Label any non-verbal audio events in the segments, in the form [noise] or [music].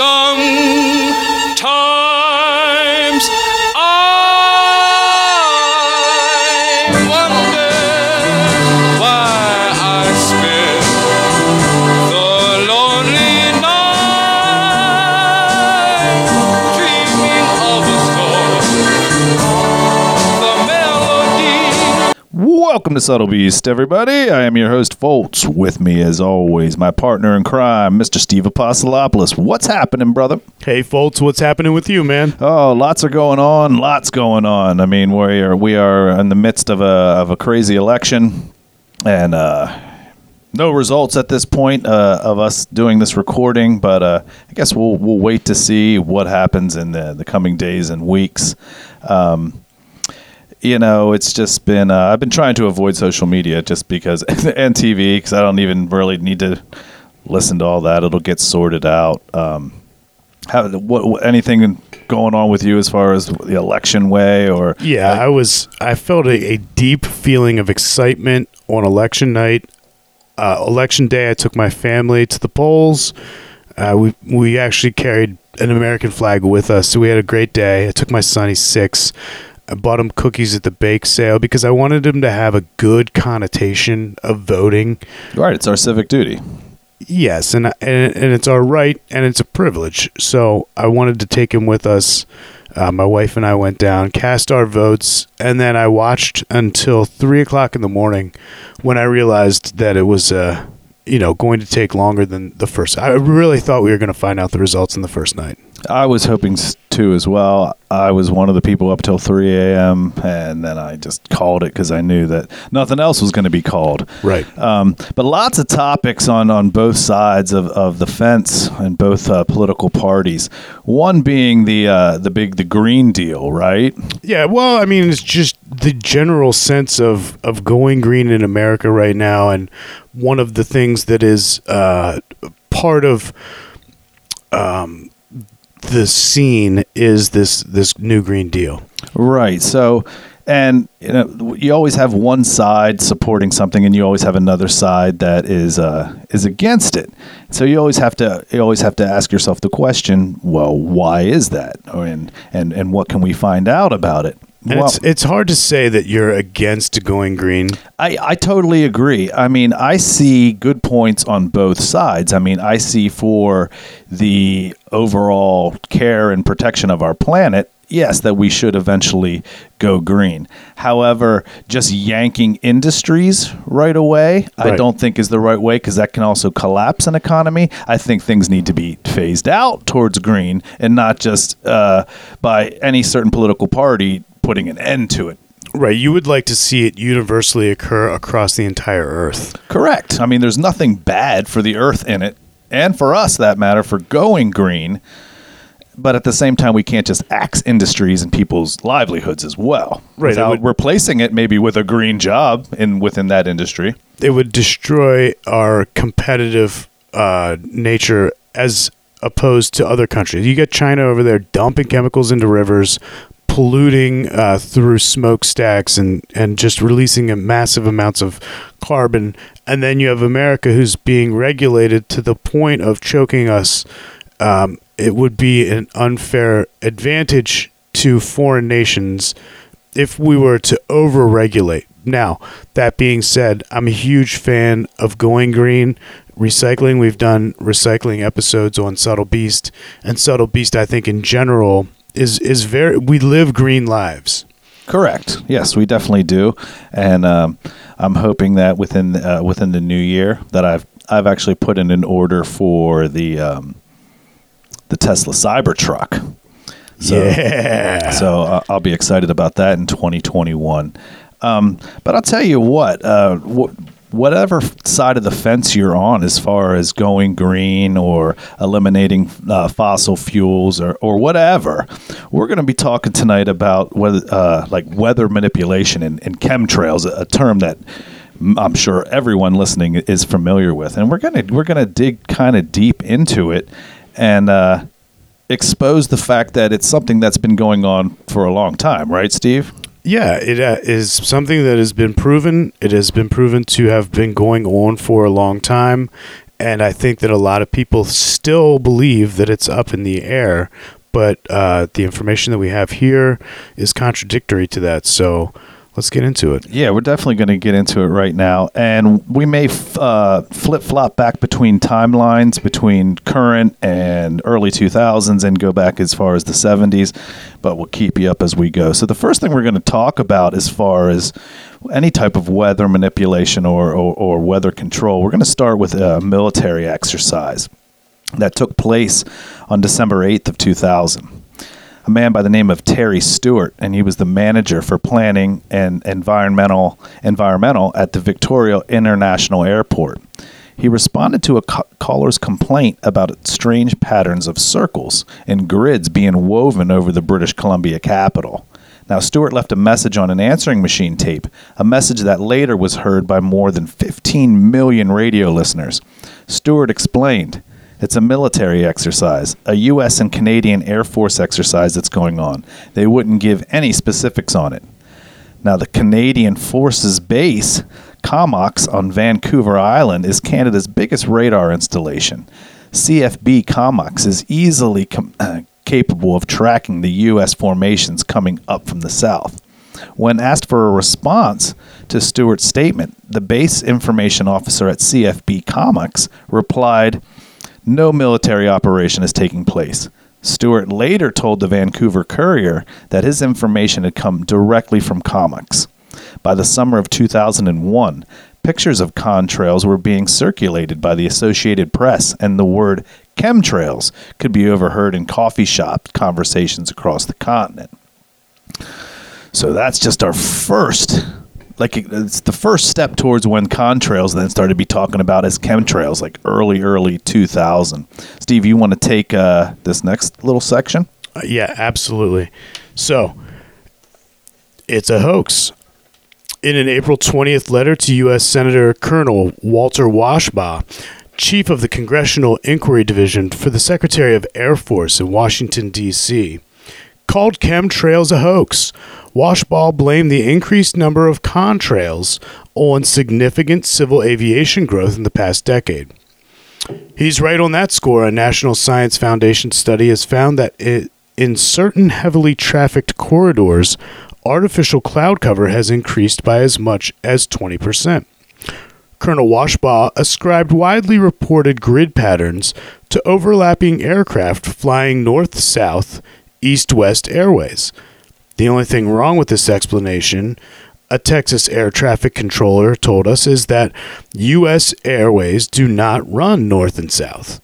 Sometimes Welcome to Subtle Beast, everybody. I am your host, Foltz. With me, as always, my partner in crime, Mr. Steve Apostolopoulos. What's happening, brother? Hey, Foltz, what's happening with you, man? Oh, lots are going on. Lots going on. I mean, we are we are in the midst of a of a crazy election, and uh, no results at this point uh, of us doing this recording. But uh, I guess we'll we'll wait to see what happens in the the coming days and weeks. Um, you know, it's just been. Uh, I've been trying to avoid social media just because, [laughs] and TV, because I don't even really need to listen to all that. It'll get sorted out. Um, how, what, what, anything going on with you as far as the election way or? Yeah, I was. I felt a, a deep feeling of excitement on election night. Uh, election day, I took my family to the polls. Uh, we we actually carried an American flag with us, so we had a great day. I took my son; he's six. I bought him cookies at the bake sale because I wanted him to have a good connotation of voting. Right, it's our civic duty. Yes, and and and it's our right and it's a privilege. So I wanted to take him with us. Uh, my wife and I went down, cast our votes, and then I watched until three o'clock in the morning, when I realized that it was, uh, you know, going to take longer than the first. I really thought we were going to find out the results in the first night. I was hoping to as well. I was one of the people up till 3 a.m. and then I just called it because I knew that nothing else was going to be called. Right. Um, but lots of topics on, on both sides of, of the fence and both uh, political parties. One being the uh, the big the Green Deal, right? Yeah, well, I mean, it's just the general sense of, of going green in America right now, and one of the things that is uh, part of um, the scene is this this new Green Deal. Right. So, and you know, you always have one side supporting something, and you always have another side that is uh, is against it. So you always have to you always have to ask yourself the question: Well, why is that? And and and what can we find out about it? Well, it's it's hard to say that you're against going green. I, I totally agree. I mean, I see good points on both sides. I mean, I see for the overall care and protection of our planet, yes, that we should eventually go green. However, just yanking industries right away, I don't think is the right way because that can also collapse an economy. I think things need to be phased out towards green and not just uh, by any certain political party putting an end to it. Right, you would like to see it universally occur across the entire Earth. Correct. I mean, there's nothing bad for the earth in it, and for us, that matter, for going green. But at the same time, we can't just axe industries and people's livelihoods as well. Right, it Without would- replacing it maybe with a green job in within that industry. It would destroy our competitive uh, nature as opposed to other countries. You get China over there dumping chemicals into rivers, polluting uh, through smokestacks and, and just releasing massive amounts of carbon. And then you have America who's being regulated to the point of choking us. Um, it would be an unfair advantage to foreign nations if we were to over regulate. Now, that being said, I'm a huge fan of going green, recycling. We've done recycling episodes on Subtle Beast, and Subtle Beast, I think, in general, is is very. We live green lives. Correct. Yes, we definitely do, and um, I'm hoping that within uh, within the new year that I've I've actually put in an order for the um, the Tesla Cybertruck. So, yeah. So uh, I'll be excited about that in 2021. Um, but I'll tell you what, uh, wh- whatever side of the fence you're on, as far as going green or eliminating uh, fossil fuels or, or whatever, we're going to be talking tonight about uh, like weather manipulation and, and chemtrails, a, term that I'm sure everyone listening is familiar with, and we're gonna we're gonna dig kind of deep into it and uh, expose the fact that it's something that's been going on for a long time, right, Steve? Yeah, it uh, is something that has been proven. It has been proven to have been going on for a long time. and I think that a lot of people still believe that it's up in the air. But uh, the information that we have here is contradictory to that. So let's get into it. Yeah, we're definitely going to get into it right now, and we may f- uh, flip flop back between timelines between current and early 2000s, and go back as far as the 70s. But we'll keep you up as we go. So the first thing we're going to talk about, as far as any type of weather manipulation or, or, or weather control, we're going to start with a military exercise that took place on December 8th of 2000 a man by the name of Terry Stewart, and he was the manager for planning and environmental environmental at the Victoria International Airport. He responded to a ca- caller's complaint about strange patterns of circles and grids being woven over the British Columbia capital. Now, Stewart left a message on an answering machine tape, a message that later was heard by more than 15 million radio listeners. Stewart explained, it's a military exercise, a U.S. and Canadian Air Force exercise that's going on. They wouldn't give any specifics on it. Now, the Canadian Forces Base, Comox, on Vancouver Island, is Canada's biggest radar installation. CFB Comox is easily com- [clears throat] capable of tracking the U.S. formations coming up from the south. When asked for a response to Stewart's statement, the base information officer at CFB Comox replied, no military operation is taking place. Stewart later told the Vancouver Courier that his information had come directly from Comox. By the summer of 2001, pictures of contrails were being circulated by the Associated Press, and the word chemtrails could be overheard in coffee shop conversations across the continent. So that's just our first like it's the first step towards when contrails then started to be talking about as chemtrails, like early, early 2000. Steve, you want to take uh, this next little section? Uh, yeah, absolutely. So it's a hoax. In an April 20th letter to U.S. Senator Colonel Walter Washbaugh, chief of the Congressional Inquiry Division for the Secretary of Air Force in Washington, D.C., called chemtrails a hoax. Washbaugh blamed the increased number of contrails on significant civil aviation growth in the past decade. He's right on that score. A National Science Foundation study has found that it, in certain heavily trafficked corridors, artificial cloud cover has increased by as much as 20%. Colonel Washbaugh ascribed widely reported grid patterns to overlapping aircraft flying north south east west airways. The only thing wrong with this explanation, a Texas air traffic controller told us, is that U.S. airways do not run north and south.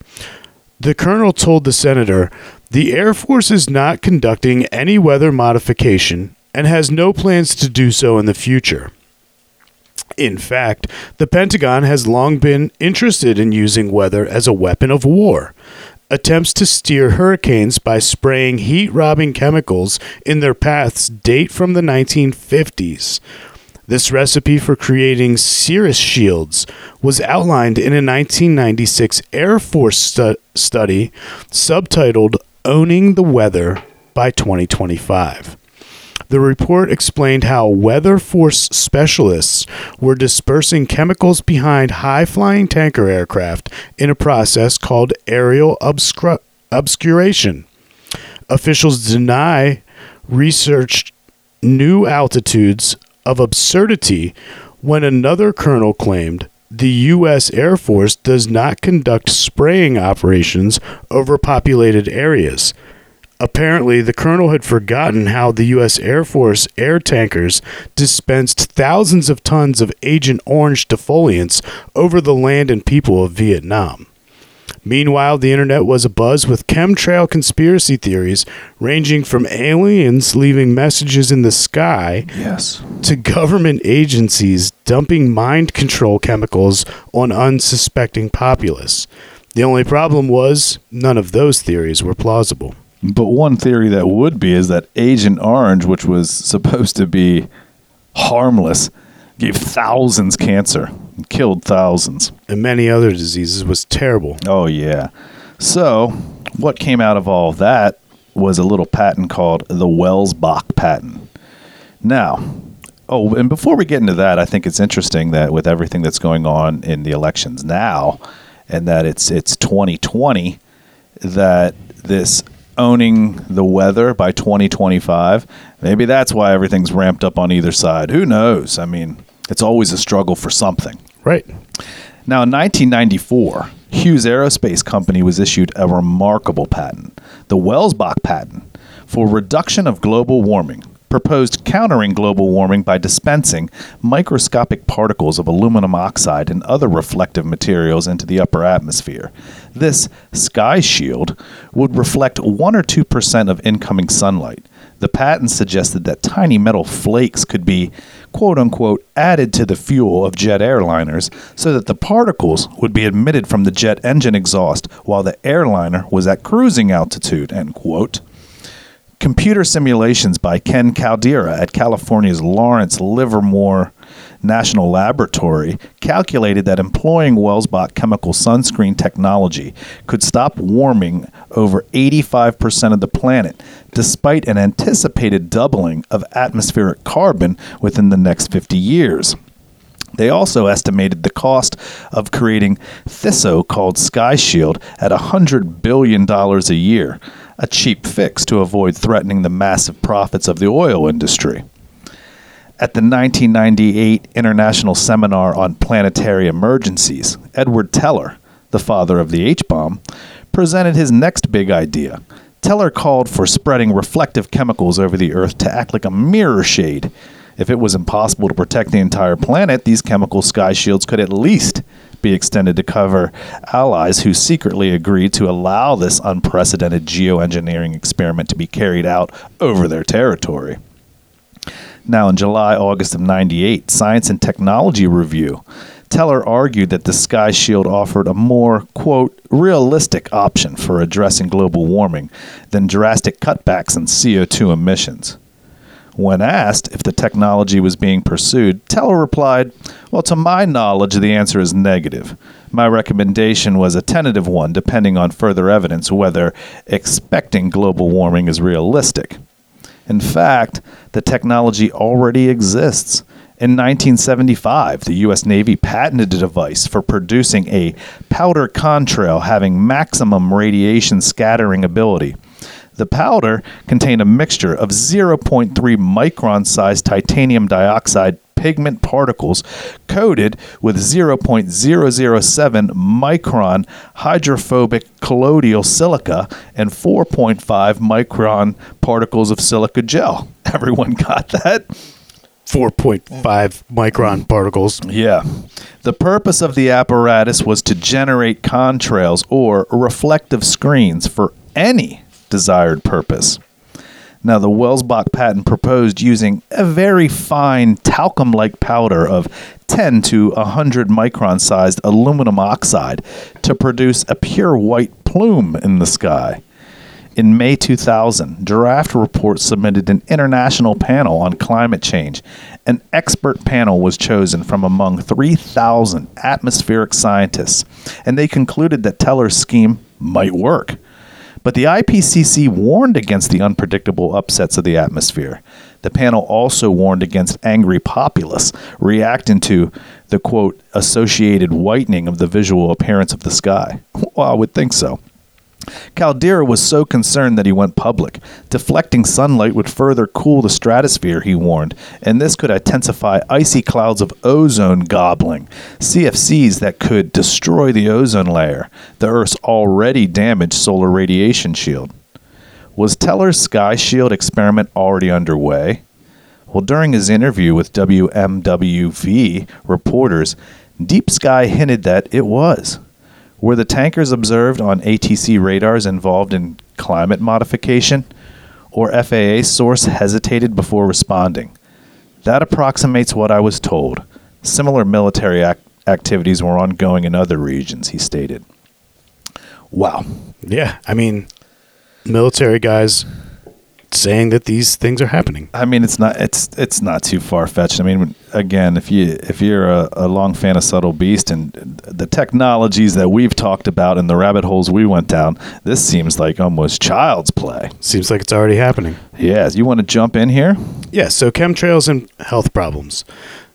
The colonel told the senator the Air Force is not conducting any weather modification and has no plans to do so in the future. In fact, the Pentagon has long been interested in using weather as a weapon of war attempts to steer hurricanes by spraying heat robbing chemicals in their paths date from the 1950s. This recipe for creating cirrus shields was outlined in a 1996 Air Force stu- study subtitled Owning the Weather by 2025. The report explained how weather force specialists were dispersing chemicals behind high flying tanker aircraft in a process called aerial obscur- obscuration. Officials deny research new altitudes of absurdity when another colonel claimed the U.S. Air Force does not conduct spraying operations over populated areas. Apparently, the colonel had forgotten how the U.S. Air Force air tankers dispensed thousands of tons of Agent Orange defoliants over the land and people of Vietnam. Meanwhile, the internet was abuzz with chemtrail conspiracy theories ranging from aliens leaving messages in the sky Yes. to government agencies dumping mind control chemicals on unsuspecting populace. The only problem was none of those theories were plausible. But one theory that would be is that Agent Orange, which was supposed to be harmless, gave thousands cancer and killed thousands. and many other diseases was terrible. Oh, yeah. So, what came out of all of that was a little patent called the Welsbach patent. Now, oh, and before we get into that, I think it's interesting that with everything that's going on in the elections now, and that it's it's 2020 that this owning the weather by 2025 maybe that's why everything's ramped up on either side. Who knows? I mean it's always a struggle for something. Right. now, in 1994, Hughes Aerospace Company was issued a remarkable patent, the Welsbach patent, for reduction of global warming, proposed countering global warming by dispensing microscopic particles of aluminum oxide and other reflective materials into the upper atmosphere. This sky shield would reflect 1 or 2% of incoming sunlight. The patent suggested that tiny metal flakes could be, quote unquote, added to the fuel of jet airliners so that the particles would be emitted from the jet engine exhaust while the airliner was at cruising altitude, end quote. Computer simulations by Ken Caldeira at California's Lawrence Livermore National Laboratory calculated that employing Welsbach chemical sunscreen technology could stop warming over 85% of the planet, despite an anticipated doubling of atmospheric carbon within the next 50 years. They also estimated the cost of creating Thiso called Sky Shield at $100 billion a year, a cheap fix to avoid threatening the massive profits of the oil industry. At the 1998 International Seminar on Planetary Emergencies, Edward Teller, the father of the H bomb, presented his next big idea. Teller called for spreading reflective chemicals over the Earth to act like a mirror shade. If it was impossible to protect the entire planet, these chemical sky shields could at least be extended to cover allies who secretly agreed to allow this unprecedented geoengineering experiment to be carried out over their territory. Now, in July, August of 98, Science and Technology Review, Teller argued that the Sky Shield offered a more, quote, realistic option for addressing global warming than drastic cutbacks in CO2 emissions. When asked if the technology was being pursued, Teller replied, Well, to my knowledge, the answer is negative. My recommendation was a tentative one, depending on further evidence whether expecting global warming is realistic. In fact, the technology already exists. In 1975, the U.S. Navy patented a device for producing a powder contrail having maximum radiation scattering ability. The powder contained a mixture of 0.3 micron sized titanium dioxide pigment particles coated with 0.007 micron hydrophobic colloidal silica and 4.5 micron particles of silica gel. [laughs] Everyone got that? 4.5 micron particles. Yeah. The purpose of the apparatus was to generate contrails or reflective screens for any desired purpose. Now, the Welsbach patent proposed using a very fine talcum like powder of 10 to 100 micron sized aluminum oxide to produce a pure white plume in the sky. In May 2000, Draft Report submitted an international panel on climate change. An expert panel was chosen from among 3,000 atmospheric scientists, and they concluded that Teller's scheme might work. But the IPCC warned against the unpredictable upsets of the atmosphere. The panel also warned against angry populace reacting to the quote associated whitening of the visual appearance of the sky. [laughs] Well, I would think so. Caldeira was so concerned that he went public. Deflecting sunlight would further cool the stratosphere, he warned, and this could intensify icy clouds of ozone gobbling, CFCs that could destroy the ozone layer, the Earth's already damaged solar radiation shield. Was Teller's Sky Shield experiment already underway? Well, during his interview with WMWV reporters, Deep Sky hinted that it was. Were the tankers observed on ATC radars involved in climate modification? Or FAA source hesitated before responding? That approximates what I was told. Similar military ac- activities were ongoing in other regions, he stated. Wow. Yeah, I mean, military guys saying that these things are happening. I mean, it's not it's it's not too far fetched. I mean, again, if you if you're a, a long fan of subtle beast and the technologies that we've talked about and the rabbit holes we went down, this seems like almost child's play. Seems like it's already happening. Yes, you want to jump in here? Yeah, so chemtrails and health problems.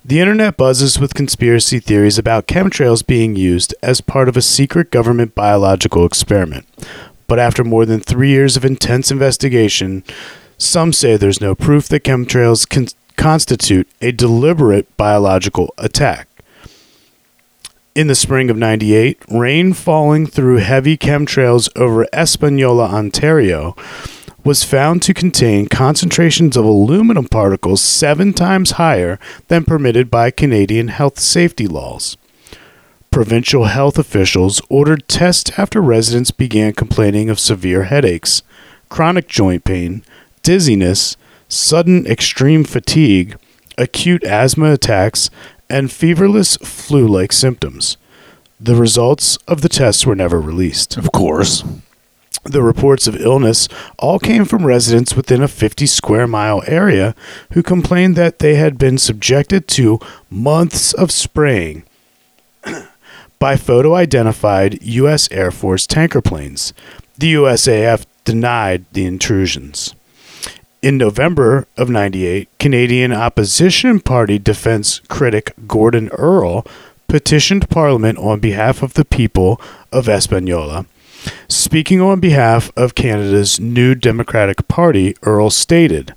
The internet buzzes with conspiracy theories about chemtrails being used as part of a secret government biological experiment. But after more than three years of intense investigation, some say there's no proof that chemtrails con- constitute a deliberate biological attack. In the spring of 98, rain falling through heavy chemtrails over Espanola, Ontario, was found to contain concentrations of aluminum particles seven times higher than permitted by Canadian health safety laws. Provincial health officials ordered tests after residents began complaining of severe headaches, chronic joint pain, dizziness, sudden extreme fatigue, acute asthma attacks, and feverless flu like symptoms. The results of the tests were never released. Of course. The reports of illness all came from residents within a 50 square mile area who complained that they had been subjected to months of spraying [clears throat] by photo identified U.S. Air Force tanker planes. The USAF denied the intrusions. In November of 98, Canadian opposition party defense critic Gordon Earle petitioned Parliament on behalf of the people of Espanola. Speaking on behalf of Canada's new Democratic Party, Earle stated,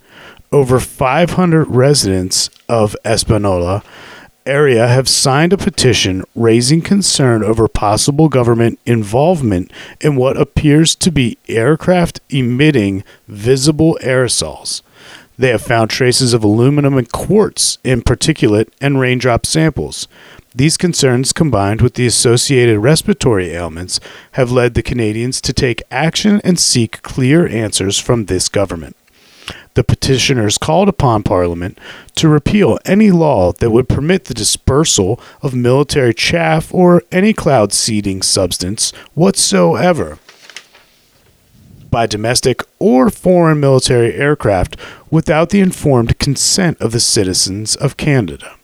over 500 residents of Espanola area have signed a petition raising concern over possible government involvement in what appears to be aircraft emitting visible aerosols. They have found traces of aluminum and quartz in particulate and raindrop samples. These concerns, combined with the associated respiratory ailments, have led the Canadians to take action and seek clear answers from this government. The petitioners called upon Parliament to repeal any law that would permit the dispersal of military chaff or any cloud seeding substance whatsoever by domestic or foreign military aircraft without the informed consent of the citizens of Canada.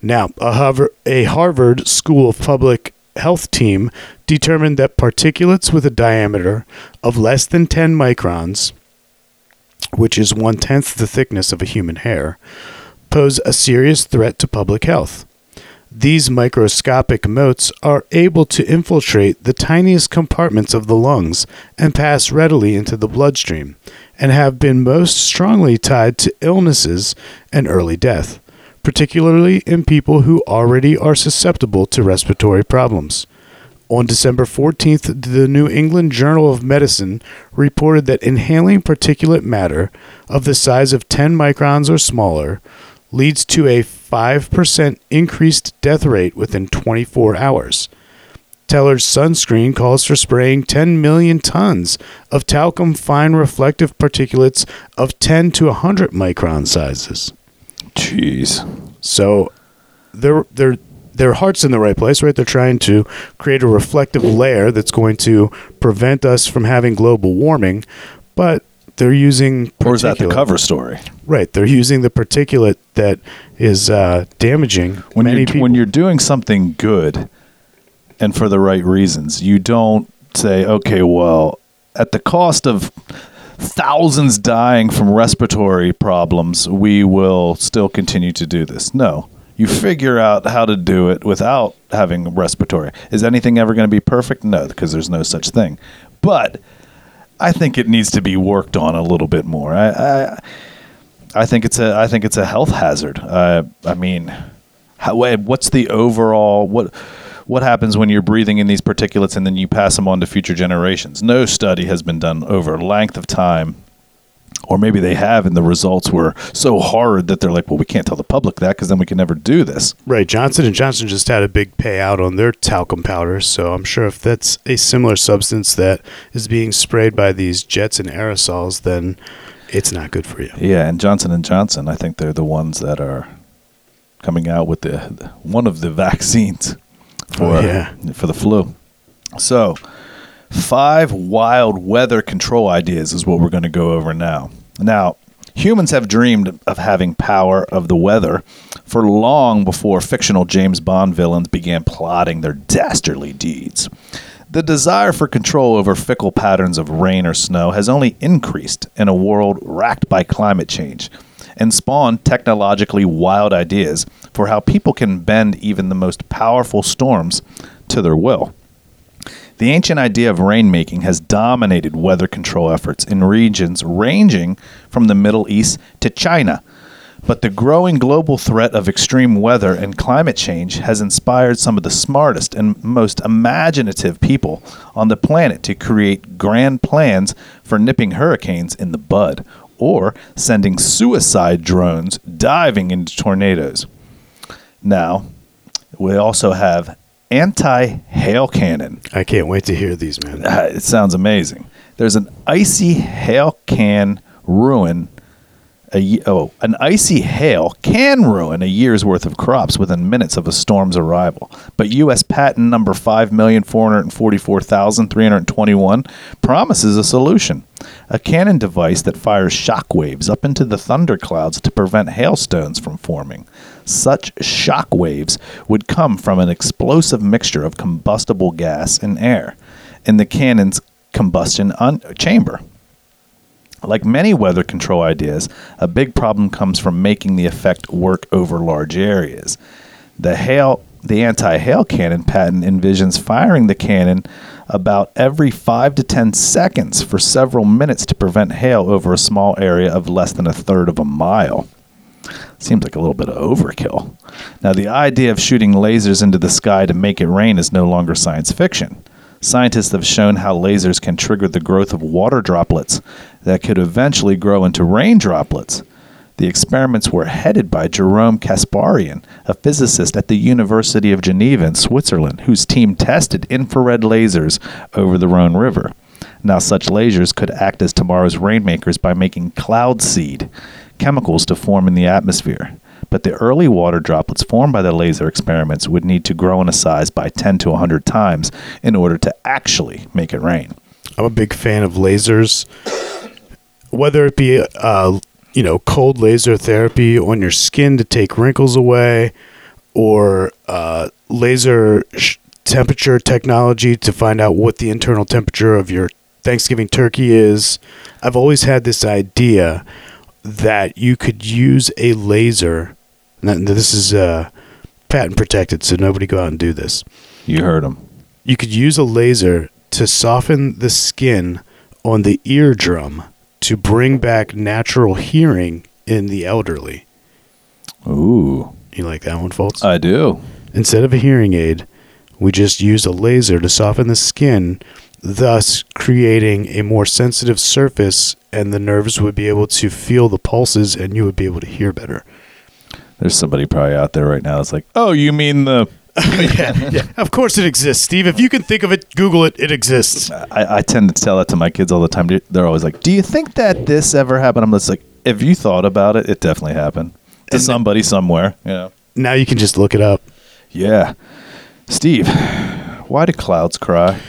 Now, a Harvard, School of Public Health team determined that particulates with a diameter of less than 10 microns, which is one tenth the thickness of a human hair, pose a serious threat to public health. These microscopic motes are able to infiltrate the tiniest compartments of the lungs and pass readily into the bloodstream, and have been most strongly tied to illnesses and early death, particularly in people who already are susceptible to respiratory problems. On December 14th, the New England Journal of Medicine reported that inhaling particulate matter of the size of 10 microns or smaller leads to a 5% increased death rate within 24 hours. Teller's sunscreen calls for spraying 10 million tons of talcum fine reflective particulates of 10 to 100 micron sizes. Jeez. So their their their heart's in the right place, right? They're trying to create a reflective layer that's going to prevent us from having global warming, but they're using Or is that the cover story? Right, they're using the particulate that is uh, damaging When many you're people. when you're doing something good and for the right reasons, you don't say, okay, well, at the cost of thousands dying from respiratory problems, we will still continue to do this. No. You figure out how to do it without having respiratory. Is anything ever going to be perfect? No, because there's no such thing. But I think it needs to be worked on a little bit more. I, I, I think it's a, I think it's a health hazard. Uh, I mean, how, what's the overall what, what happens when you're breathing in these particulates and then you pass them on to future generations? No study has been done over length of time, or maybe they have, and the results were so hard that they're like, well, we can't tell the public that because then we can never do this. right, Johnson and Johnson just had a big payout on their talcum powder so I'm sure if that's a similar substance that is being sprayed by these jets and aerosols, then it's not good for you. Yeah, and Johnson and Johnson, I think they're the ones that are coming out with the, one of the [laughs] vaccines for Oh, yeah. for the flu. So, five wild weather control ideas is what we're going to go over now. Now, humans have dreamed of having power of the weather for long before fictional James Bond villains began plotting their dastardly deeds. The desire for control over fickle patterns of rain or snow has only increased in a world racked by climate change. and spawned technologically wild ideas for how people can bend even the most powerful storms to their will. The ancient idea of rainmaking has dominated weather control efforts in regions ranging from the Middle East to China. But the growing global threat of extreme weather and climate change has inspired some of the smartest and most imaginative people on the planet to create grand plans for nipping hurricanes in the bud or sending suicide drones diving into tornadoes. Now, we also have anti hail cannon. I can't wait to hear these, man. Uh, it sounds amazing. There's an icy hail can ruin a oh an icy hail can ruin a year's worth of crops within minutes of a storm's arrival. But U.S. patent number five million four hundred forty-four thousand three hundred twenty-one promises a solution: a cannon device that fires shock waves up into the thunderclouds to prevent hailstones from forming. Such shock waves would come from an explosive mixture of combustible gas and air in the cannon's combustion un- chamber. Like many weather control ideas, a big problem comes from making the effect work over large areas. The hail the anti-hail cannon patent envisions firing the cannon about every 5 to 10 seconds for several minutes to prevent hail over a small area of less than a third of a mile. Seems like a little bit of overkill. Now, the idea of shooting lasers into the sky to make it rain is no longer science fiction. Scientists have shown how lasers can trigger the growth of water droplets that could eventually grow into rain droplets. The experiments were headed by Jerome Kasparian, a physicist at the University of Geneva in Switzerland, whose team tested infrared lasers over the Rhone River. Now, such lasers could act as tomorrow's rainmakers by making cloud seed, chemicals to form in the atmosphere. But the early water droplets formed by the laser experiments would need to grow in a size by 10 to 100 times in order to actually make it rain. I'm a big fan of lasers, whether it be uh, you know cold laser therapy on your skin to take wrinkles away, or uh, laser sh- temperature technology to find out what the internal temperature of your Thanksgiving turkey is. I've always had this idea that you could use a laser. and This is uh, patent protected, so nobody go out and do this You heard him. you could use a laser to soften the skin on the eardrum to bring back natural hearing in the elderly. Ooh, You like that one, folks? I do. Instead of a hearing aid, we just use a laser to soften the skin, thus creating a more sensitive surface, and the nerves would be able to feel the pulses and you would be able to hear better. There's somebody probably out there right now that's like, oh, you mean the. [laughs] yeah, yeah. Of course it exists, Steve. If you can think of it, Google it. It exists. I, I tend to tell that to my kids all the time. They're always like, do you think that this ever happened? I'm just like, if you thought about it, it definitely happened to And- somebody somewhere. Yeah. Now you can just look it up. Yeah. Steve, why do clouds cry?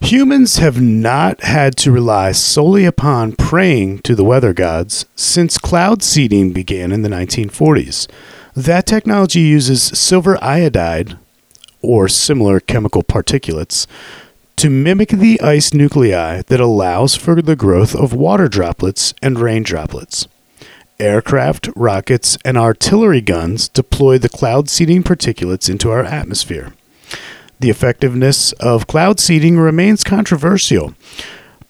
Humans have not had to rely solely upon praying to the weather gods since cloud seeding began in the 1940s. That technology uses silver iodide, or similar chemical particulates, to mimic the ice nuclei that allows for the growth of water droplets and rain droplets. Aircraft, rockets, and artillery guns deploy the cloud seeding particulates into our atmosphere. The effectiveness of cloud seeding remains controversial,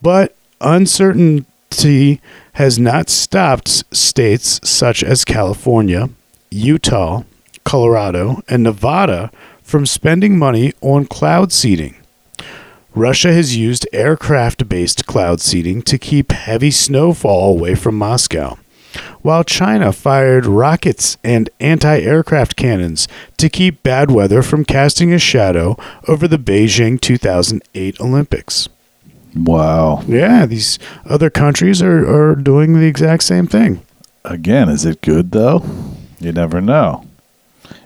but uncertainty has not stopped states such as California, Utah, Colorado, and Nevada from spending money on cloud seeding. Russia has used aircraft based cloud seeding to keep heavy snowfall away from Moscow, while China fired rockets and anti aircraft cannons to keep bad weather from casting a shadow over the Beijing 2008 Olympics. Wow. Yeah, these other countries are, are doing the exact same thing. Again, is it good though? You never know.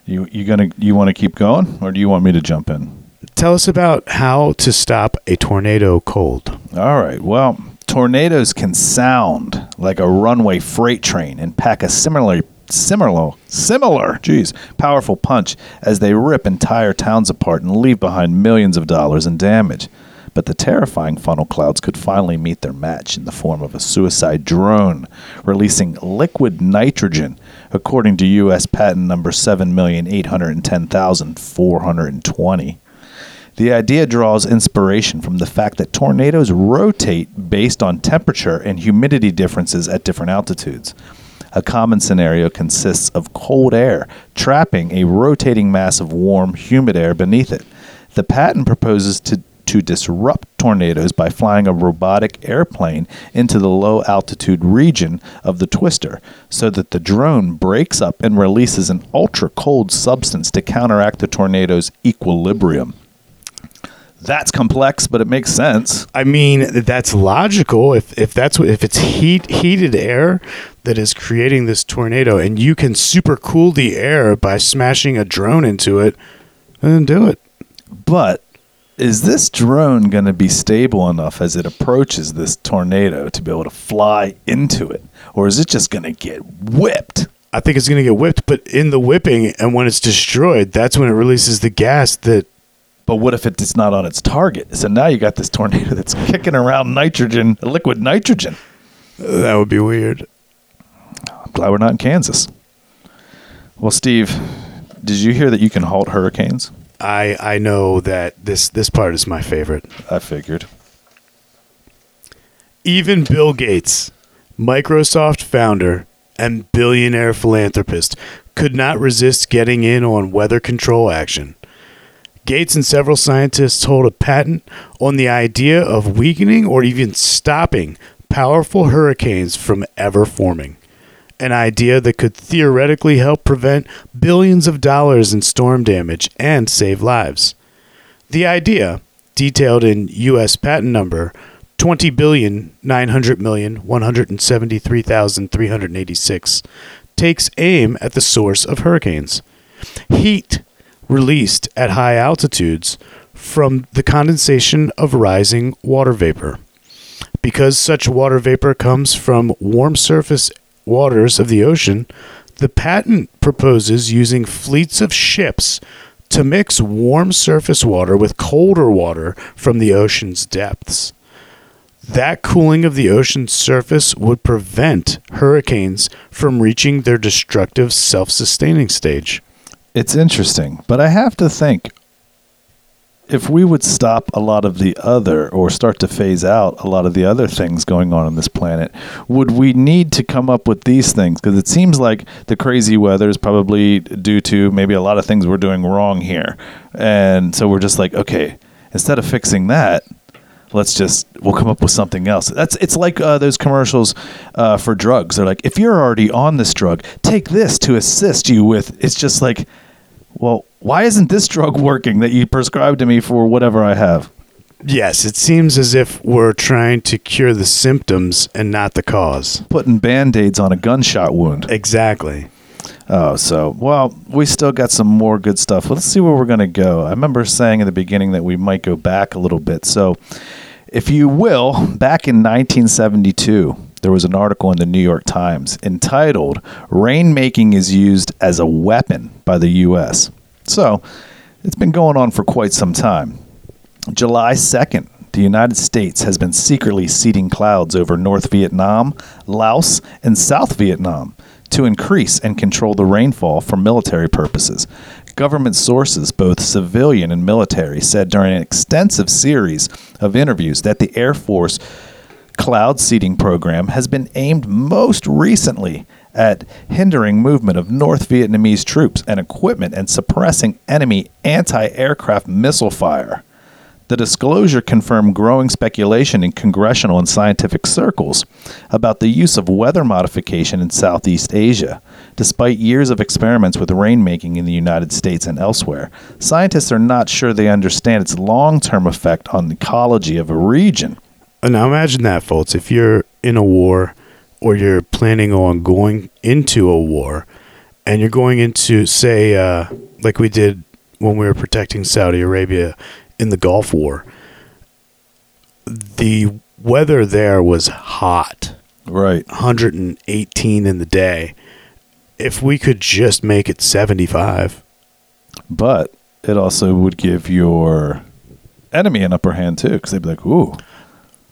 You you gonna you want to keep going, or do you want me to jump in? Tell us about how to stop a tornado cold. All right. Well, tornadoes can sound like a runway freight train and pack a similar similar similar geez powerful punch as they rip entire towns apart and leave behind millions of dollars in damage. But the terrifying funnel clouds could finally meet their match in the form of a suicide drone releasing liquid nitrogen, according to U.S. patent number 7810420. The idea draws inspiration from the fact that tornadoes rotate based on temperature and humidity differences at different altitudes. A common scenario consists of cold air trapping a rotating mass of warm, humid air beneath it. The patent proposes to, to disrupt tornadoes by flying a robotic airplane into the low altitude region of the twister so that the drone breaks up and releases an ultra cold substance to counteract the tornado's equilibrium. That's complex, but it makes sense. I mean, that's logical. If if that's if it's heat heated air that is creating this tornado, and you can super cool the air by smashing a drone into it, then do it. But is this drone going to be stable enough as it approaches this tornado to be able to fly into it? Or is it just going to get whipped? I think it's going to get whipped, but in the whipping and when it's destroyed, that's when it releases the gas that But what if it's not on its target? So now you got this tornado [laughs] that's kicking around nitrogen, liquid nitrogen. that would be weird. I'm glad we're not in Kansas. Well, Steve, did you hear that you can halt hurricanes? I I know that this this part is my favorite. I figured. Even Bill Gates, Microsoft founder and billionaire philanthropist, could not resist getting in on weather control action. Gates and several scientists hold a patent on the idea of weakening or even stopping powerful hurricanes from ever forming. An idea that could theoretically help prevent billions of dollars in storm damage and save lives. The idea, detailed in U.S. patent number 20 billion 900 million 173,386, takes aim at the source of hurricanes. Heat released at high altitudes from the condensation of rising water vapor. Because such water vapor comes from warm surface waters of the ocean, the patent proposes using fleets of ships to mix warm surface water with colder water from the ocean's depths. That cooling of the ocean's surface would prevent hurricanes from reaching their destructive self sustaining stage. It's interesting, but I have to think if we would stop a lot of the other or start to phase out a lot of the other things going on on this planet, would we need to come up with these things? Because it seems like the crazy weather is probably due to maybe a lot of things we're doing wrong here. And so we're just like, okay, instead of fixing that, let's just we'll come up with something else that's it's like uh, those commercials uh, for drugs they're like if you're already on this drug take this to assist you with it's just like well why isn't this drug working that you prescribed to me for whatever i have Yes, it seems as if we're trying to cure the symptoms and not the cause. putting band-aids on a gunshot wound Exactly. Oh, so well, we still got some more good stuff. Let's see where we're going to go. I remember saying in the beginning that we might go back a little bit. So, if you will, back in 1972, there was an article in the New York Times entitled "Rainmaking is used as a weapon by the U.S." So, it's been going on for quite some time. July 2nd, the United States has been secretly seeding clouds over North Vietnam, Laos, and South Vietnam to increase and control the rainfall for military purposes. Government sources, both civilian and military, said during an extensive series of interviews that the Air Force cloud seeding program has been aimed most recently at hindering movement of North Vietnamese troops and equipment and suppressing enemy anti aircraft missile fire. The disclosure confirmed growing speculation in congressional and scientific circles about the use of weather modification in Southeast Asia. Despite years of experiments with rainmaking in the United States and elsewhere, scientists are not sure they understand its long term effect on the ecology of a region. Uh, now imagine that, folks. If you're in a war or you're planning on going into a war and you're going into, say, uh, like we did when we were protecting Saudi Arabia in the Gulf War, the weather there was hot. Right. 118 in the day. If we could just make it 75, But it also would give your enemy an upper hand too, because they'd be like, "Ooh,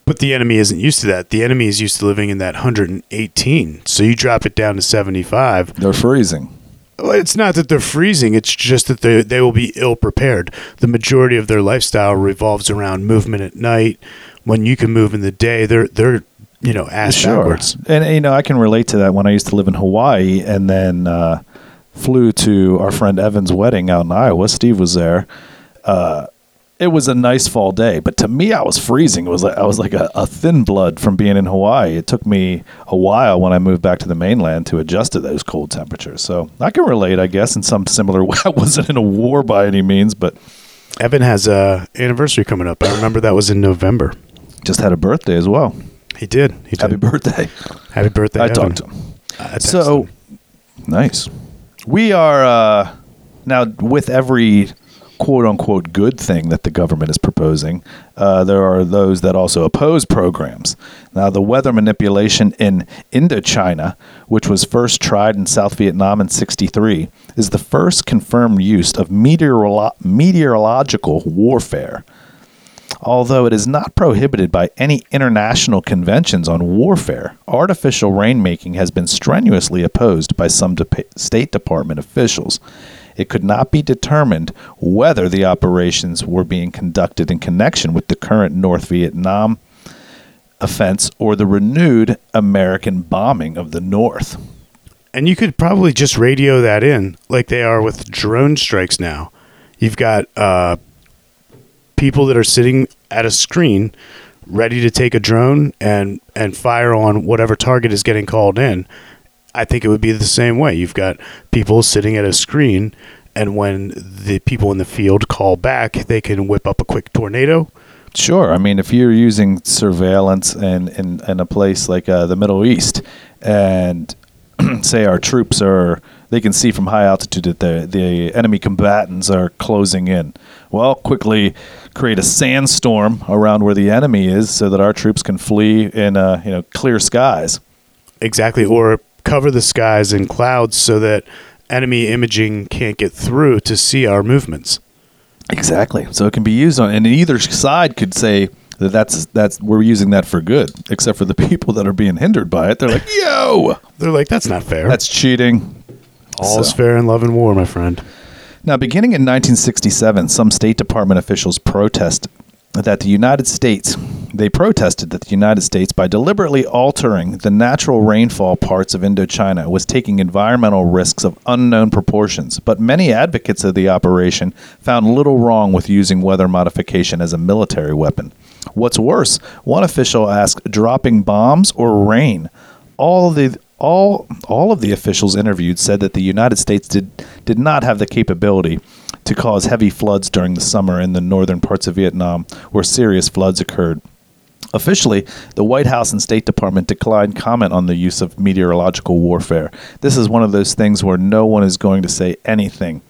But the enemy isn't used to that. The enemy is used to living in that 118. So you drop it down to 75. they're freezing." It's not that they're freezing. It's just that they they will be ill prepared. The majority of their lifestyle revolves around movement at night. When you can move in the day, they're they're you know ass backwards. And you know, I can relate to that when I used to live in Hawaii and then uh, flew to our friend Evan's wedding out in Iowa. Steve was there. Uh, it was a nice fall day, but to me, I was freezing. It was like I was like a, a thin blood from being in Hawaii. It took me a while when I moved back to the mainland to adjust to those cold temperatures. So I can relate, I guess, in some similar [laughs] way. I wasn't in a war by any means, but Evan has a anniversary coming up. I remember that was in November. just had a birthday as well. He did. He did. Happy birthday! Happy birthday. I Evan. talked to him. Texted So him. nice. We are uh, now with every quote unquote good thing that the government is proposing. Uh, there are those that also oppose programs. Now, the weather manipulation in Indochina, which was first tried in South Vietnam in '63, is the first confirmed use of meteorolo- meteorological warfare although it is not prohibited by any international conventions on warfare, artificial rainmaking has been strenuously opposed by some de- State Department officials. It could not be determined whether the operations were being conducted in connection with the current North Vietnam offense or the renewed American bombing of the North. And you could probably just radio that in like they are with drone strikes now. You've got uh, people that are sitting at a screen ready to take a drone and, and fire on whatever target is getting called in. I think it would be the same way. You've got people sitting at a screen, and when the people in the field call back, they can whip up a quick tornado. Sure. I mean, if you're using surveillance in, in, in a place like uh, the Middle East, and [clears throat] say our troops are, they can see from high altitude that the, the enemy combatants are closing in. Well, quickly create a sandstorm around where the enemy is so that our troops can flee in uh, you know clear skies. Exactly. Or cover the skies in clouds so that enemy imaging can't get through to see our movements. Exactly. So it can be used on, and either side could say that that's that's we're using that for good, except for the [laughs] people that are being hindered by it. They're like, [laughs] "Yo, They're like, that's not fair. that's cheating." all is So- fair in love and war, my friend. Now, beginning in 1967, some State Department officials protest that the United States they protested that the United States, by deliberately altering the natural rainfall parts of Indochina, was taking environmental risks of unknown proportions. But many advocates of the operation found little wrong with using weather modification as a military weapon. What's worse, one official asked, "Dropping bombs or rain?" All the all all of the officials interviewed said that the United States did did not have the capability to cause heavy floods during the summer in the northern parts of Vietnam where serious floods occurred. Officially, the White House and State Department declined comment on the use of meteorological warfare. This is one of those things where no one is going to say anything.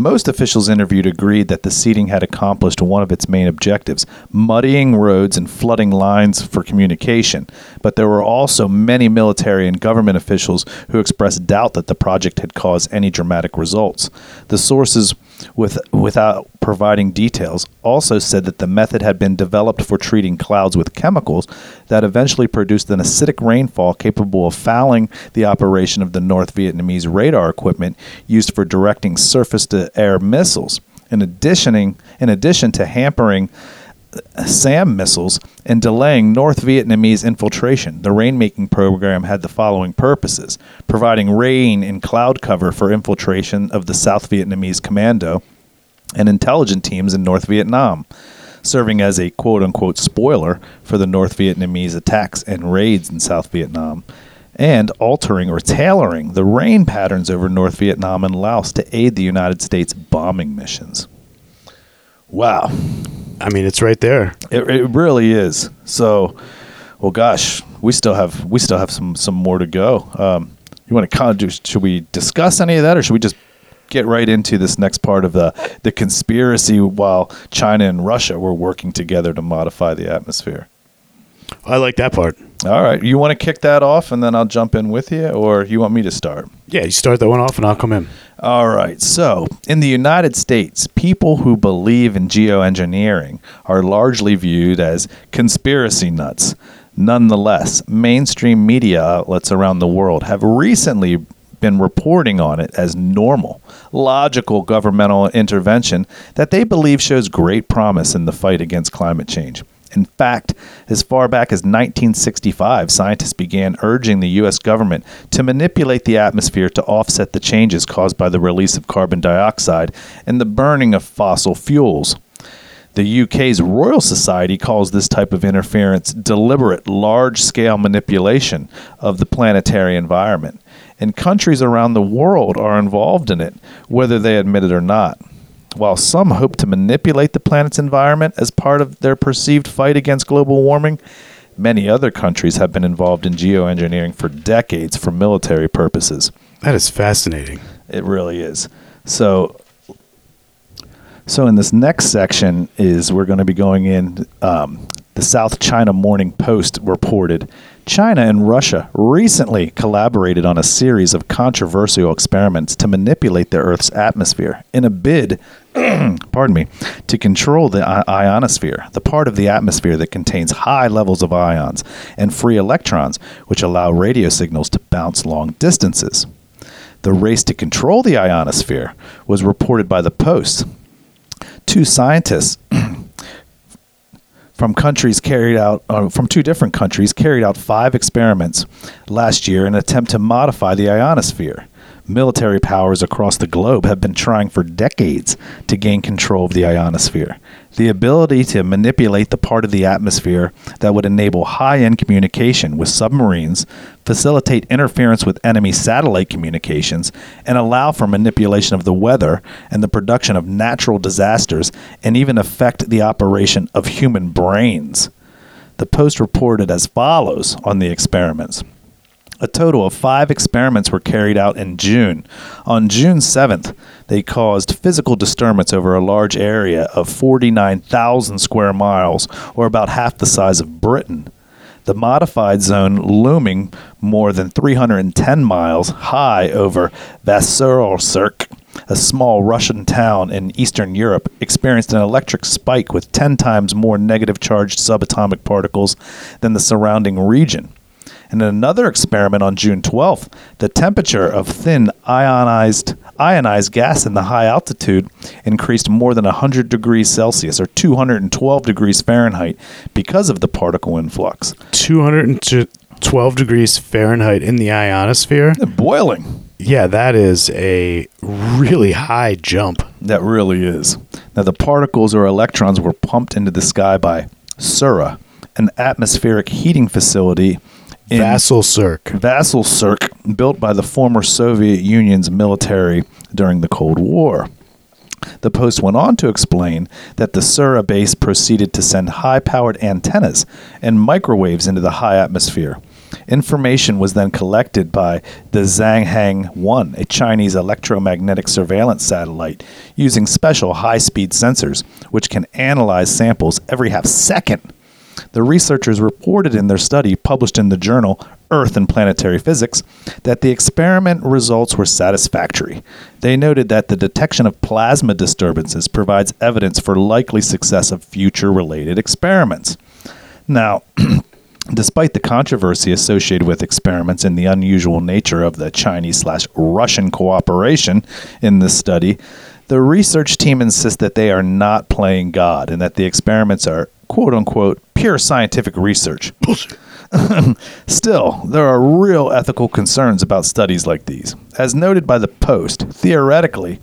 Most officials interviewed agreed that the seeding had accomplished one of its main objectives, muddying roads and flooding lines for communication. But there were also many military and government officials who expressed doubt that the project had caused any dramatic results. The sources, with, without providing details, also said that the method had been developed for treating clouds with chemicals that eventually produced an acidic rainfall capable of fouling the operation of the North Vietnamese radar equipment used for directing surface to air missiles. In addition, in addition to hampering SAM missiles and delaying North Vietnamese infiltration, the rainmaking program had the following purposes providing rain and cloud cover for infiltration of the South Vietnamese commando and intelligence teams in North Vietnam, serving as a quote unquote spoiler for the North Vietnamese attacks and raids in South Vietnam, and altering or tailoring the rain patterns over North Vietnam and Laos to aid the United States bombing missions. Wow. I mean, it's right there. It, it really is. So, well, gosh, we still have we still have some some more to go. Um, you want to kind of do? Should we discuss any of that, or should we just get right into this next part of the the conspiracy while China and Russia were working together to modify the atmosphere? I like that part. All right. You want to kick that off and then I'll jump in with you, or you want me to start? Yeah, you start that one off and I'll come in. All right. So, in the United States, people who believe in geoengineering are largely viewed as conspiracy nuts. Nonetheless, mainstream media outlets around the world have recently been reporting on it as normal, logical governmental intervention that they believe shows great promise in the fight against climate change. In fact, as far back as 1965, scientists began urging the U.S. government to manipulate the atmosphere to offset the changes caused by the release of carbon dioxide and the burning of fossil fuels. The UK's Royal Society calls this type of interference deliberate, large scale manipulation of the planetary environment. And countries around the world are involved in it, whether they admit it or not. While some hope to manipulate the planet's environment as part of their perceived fight against global warming, many other countries have been involved in geoengineering for decades for military purposes. That is fascinating. It really is. So, so in this next section is we're going to be going in. Um, the South China Morning Post reported China and Russia recently collaborated on a series of controversial experiments to manipulate the Earth's atmosphere in a bid, [clears throat] pardon me, to control the ionosphere, the part of the atmosphere that contains high levels of ions and free electrons, which allow radio signals to bounce long distances. The race to control the ionosphere was reported by the Post. Two scientists from countries carried out uh, from two different countries carried out five experiments last year in an attempt to modify the ionosphere. Military powers across the globe have been trying for decades to gain control of the ionosphere. The ability to manipulate the part of the atmosphere that would enable high end communication with submarines, facilitate interference with enemy satellite communications, and allow for manipulation of the weather and the production of natural disasters, and even affect the operation of human brains. The Post reported as follows on the experiments. A total of five experiments were carried out in June. On June 7th, they caused physical disturbance over a large area of 49,000 square miles, or about half the size of Britain. The modified zone, looming more than 310 miles high over Vasilsurk, a small Russian town in Eastern Europe, experienced an electric spike with 10 times more negative charged subatomic particles than the surrounding region. And in another experiment on June 12th, the temperature of thin ionized ionized gas in the high altitude increased more than 100 degrees Celsius or 212 degrees Fahrenheit because of the particle influx. 212 degrees Fahrenheit in the ionosphere. Boiling. Yeah, that is a really high jump. That really is. Now, the particles or electrons were pumped into the sky by Sura, an atmospheric heating facility in Vasilsurk. Vasilsurk, built by the former Soviet Union's military during the Cold War. The Post went on to explain that the Sura base proceeded to send high powered antennas and microwaves into the high atmosphere. Information was then collected by the Zhangheng 1, a Chinese electromagnetic surveillance satellite, using special high speed sensors, which can analyze samples every half second. The researchers reported in their study, published in the journal Earth and Planetary Physics, that the experiment results were satisfactory. They noted that the detection of plasma disturbances provides evidence for likely success of future related experiments. Now, [clears throat] despite the controversy associated with experiments and the unusual nature of the Chinese slash Russian cooperation in this study, the research team insists that they are not playing God and that the experiments are quote unquote pure scientific research. [laughs] Still, there are real ethical concerns about studies like these. As noted by the Post, theoretically,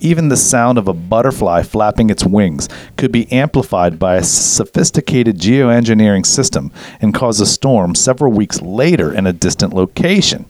even the sound of a butterfly flapping its wings could be amplified by a sophisticated geoengineering system and cause a storm several weeks later in a distant location.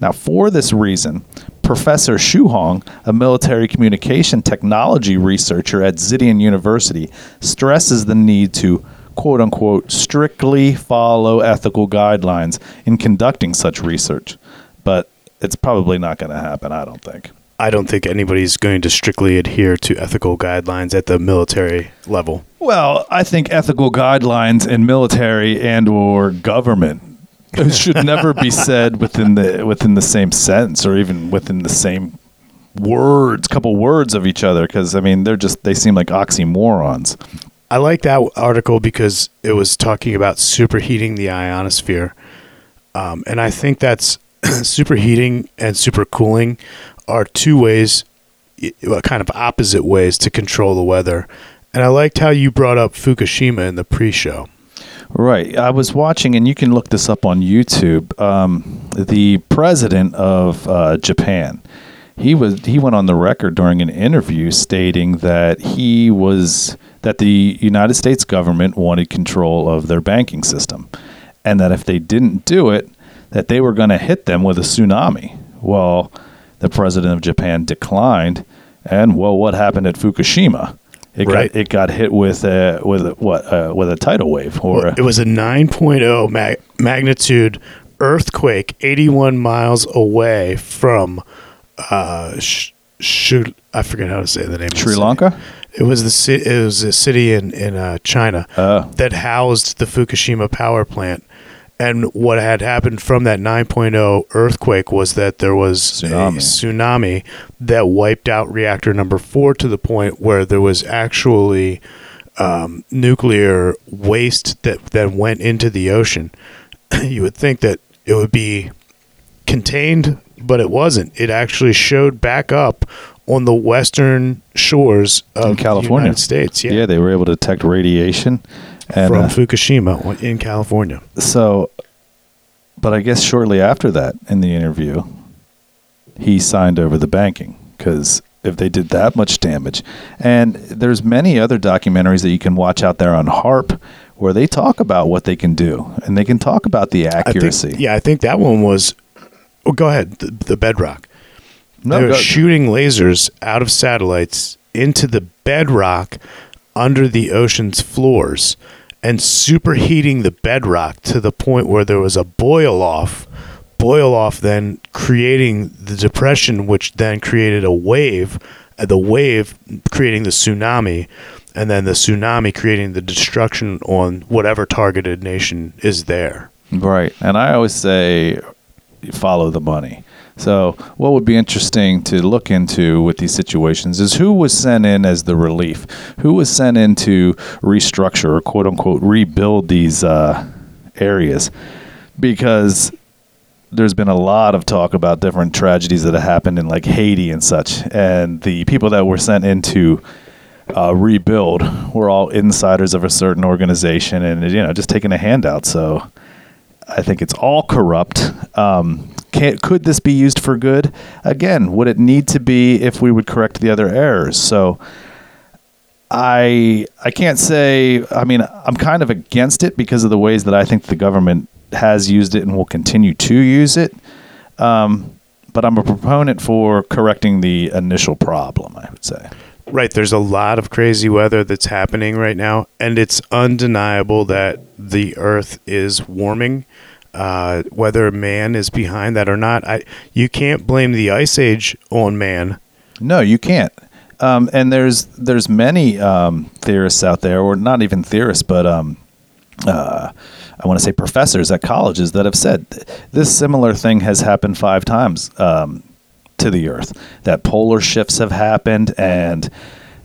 Now, for this reason, Professor Shu Hong, a military communication technology researcher at Zhejiang University, stresses the need to quote unquote strictly follow ethical guidelines in conducting such research. But it's probably not going to happen, I don't think. I don't think anybody's going to strictly adhere to ethical guidelines at the military level. Well, I think ethical guidelines in military and or government it should never be said within the within the same sentence or even within the same words, couple words of each other. Because I mean, they're just they seem like oxymorons. I like that article because it was talking about superheating the ionosphere. Um, and I think that's [clears throat] superheating and supercooling are two ways, kind of opposite ways to control the weather. And I liked how you brought up Fukushima in the pre show. Right. I was watching, and you can look this up on YouTube. Um, the president of uh, Japan, he was he went on the record during an interview stating that he was that the United States government wanted control of their banking system, and that if they didn't do it, that they were going to hit them with a tsunami. Well, the president of Japan declined, and well, what happened at Fukushima? It Right. got it got hit with a with a, what uh, with a tidal wave or a, It was a 9.0 mag- magnitude earthquake 81 miles away from uh sh- sh- I forget how to say the name Sri. Lanka. It was the ci- it was a city in in uh, China Oh. that housed the Fukushima power plant. And what had happened from that 9.0 earthquake was that there was Tsunami. a tsunami that wiped out reactor number four to the point where there was actually um, nuclear waste that, that went into the ocean. [clears throat] you would think that it would be contained, but it wasn't. It actually showed back up on the western shores of in California, the United States. Yeah, they were able to detect radiation, and from uh, Fukushima in California. so. But I guess shortly after that, in the interview, he signed over the banking because if they did that much damage, and there's many other documentaries that you can watch out there on HAARP where they talk about what they can do and they can talk about the I accuracy. think, yeah, I think that one was. Oh, go ahead. The, the bedrock. No, they were shooting lasers out of satellites into the bedrock under the ocean's floors and superheating the bedrock to the point where there was a boil off. Boil off, then creating the depression, which then created a wave. uh, The wave creating the tsunami, and then the tsunami creating the destruction on whatever targeted nation is there. Right. And I always say follow the money. So, what would be interesting to look into with these situations is who was sent in as the relief? Who was sent in to restructure or quote unquote rebuild these uh, areas? Because there's been a lot of talk about different tragedies that have happened in like Haiti and such. And the people that were sent in to uh, rebuild were all insiders of a certain organization and, you know, just taking a handout. So, I think it's all corrupt. Um, can, could this be used for good? Again, would it need to be if we would correct the other errors? So I I can't say. I mean, I'm kind of against it because of the ways that I think the government has used it and will continue to use it. Um, but I'm a proponent for correcting the initial problem. I would say. Right, there's a lot of crazy weather that's happening right now, and it's undeniable that the Earth is warming. Uh, whether man is behind that or not, I you can't blame the ice age on man. No, you can't. Um, and there's there's many um, theorists out there, or not even theorists, but um, uh, I want to say professors at colleges that have said th- this similar thing has happened five times um, to the Earth. That polar shifts have happened, and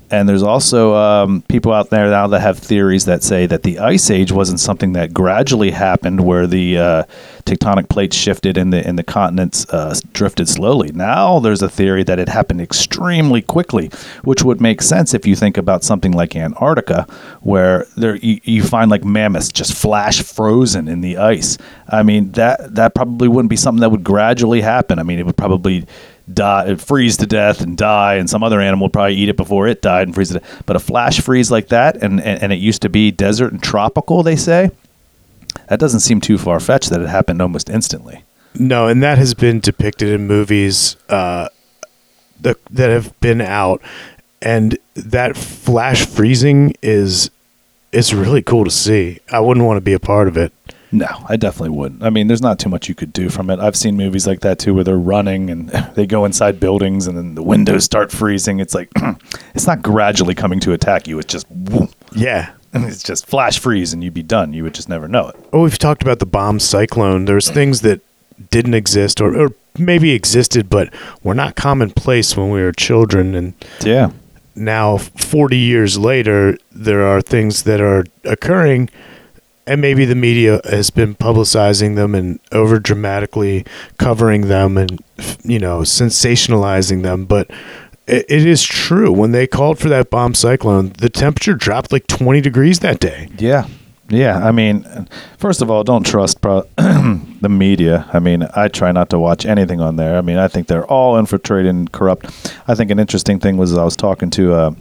and there's also um, people out there now that have theories that say that the ice age wasn't something that gradually happened, where the uh, tectonic plates shifted and the and the continents uh, drifted slowly. Now there's a theory that it happened extremely quickly, which would make sense if you think about something like Antarctica, where there you, you find like mammoths just flash frozen in the ice. I mean that that probably wouldn't be something that would gradually happen. I mean it would probably die, freeze to death and die, and some other animal would probably eat it before it died and freeze death. But a flash freeze like that, and, and, and it used to be desert and tropical, they say, that doesn't seem too far fetched that it happened almost instantly. No, and that has been depicted in movies uh, that that have been out, and that flash freezing is it's really cool to see. I wouldn't want to be a part of it. No, I definitely wouldn't. I mean, there's not too much you could do from it. I've seen movies like that too, where they're running and [laughs] they go inside buildings and then the windows start freezing. It's like [clears throat] it's not gradually coming to attack you. It's just. Yeah, [laughs] it's just flash freeze and you'd be done. You would just never know it. Oh, we've talked about the bomb cyclone. There's things that didn't exist or, or maybe existed, but were not commonplace when we were children. And Yeah. now, 40 years later, there are things that are occurring, and maybe the media has been publicizing them and over dramatically covering them and, you know, sensationalizing them. But it, it is true. When they called for that bomb cyclone, the temperature dropped like 20 degrees that day. Yeah. Yeah. I mean, first of all, don't trust pro- [clears throat] the media. I mean, I try not to watch anything on there. I mean, I think they're all infiltrated and corrupt. I think an interesting thing was I was talking to a,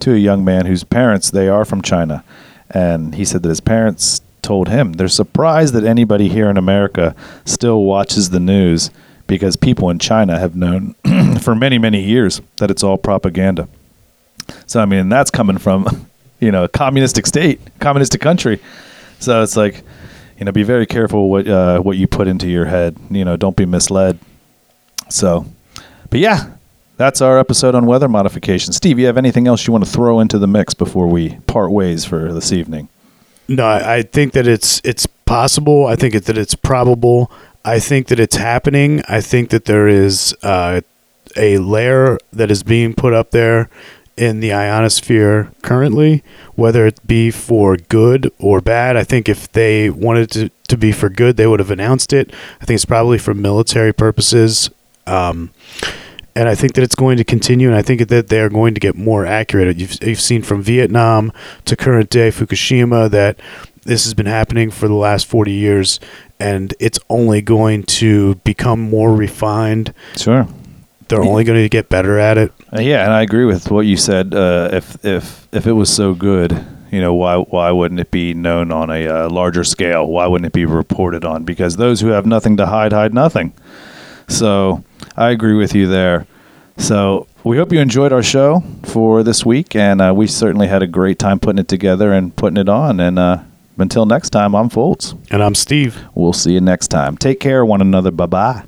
to a young man whose parents, they are from China. And he said that his parents told him they're surprised that anybody here in America still watches the news because people in China have known [clears throat] for many, many years that it's all propaganda. So I mean, that's coming from, [laughs] you know, a communistic state, communistic country. So it's like, you know, be very careful what uh, what you put into your head. You know, don't be misled. So, but yeah, that's our episode on weather modification. Steve, you have anything else you want to throw into the mix before we part ways for this evening? No, I think that it's it's possible. I think that it's probable. I think that it's happening. I think that there is uh, a layer that is being put up there in the ionosphere currently, whether it be for good or bad. I think if they wanted to, to be for good, they would have announced it. I think it's probably for military purposes. Um, and I think that it's going to continue, and I think that they are going to get more accurate. You've, you've seen from Vietnam to current day Fukushima that this has been happening for the last 40 years, and it's only going to become more refined. Sure. They're only going to get better at it. Uh, yeah, and I agree with what you said. Uh, if if if it was so good, you know, why why wouldn't it be known on a uh, larger scale? Why wouldn't it be reported on? Because those who have nothing to hide hide nothing. So I agree with you there. So we hope you enjoyed our show for this week, and uh, we certainly had a great time putting it together and putting it on. And uh, until next time, I'm Foltz. And I'm Steve. We'll see you next time. Take care of one another. Bye bye.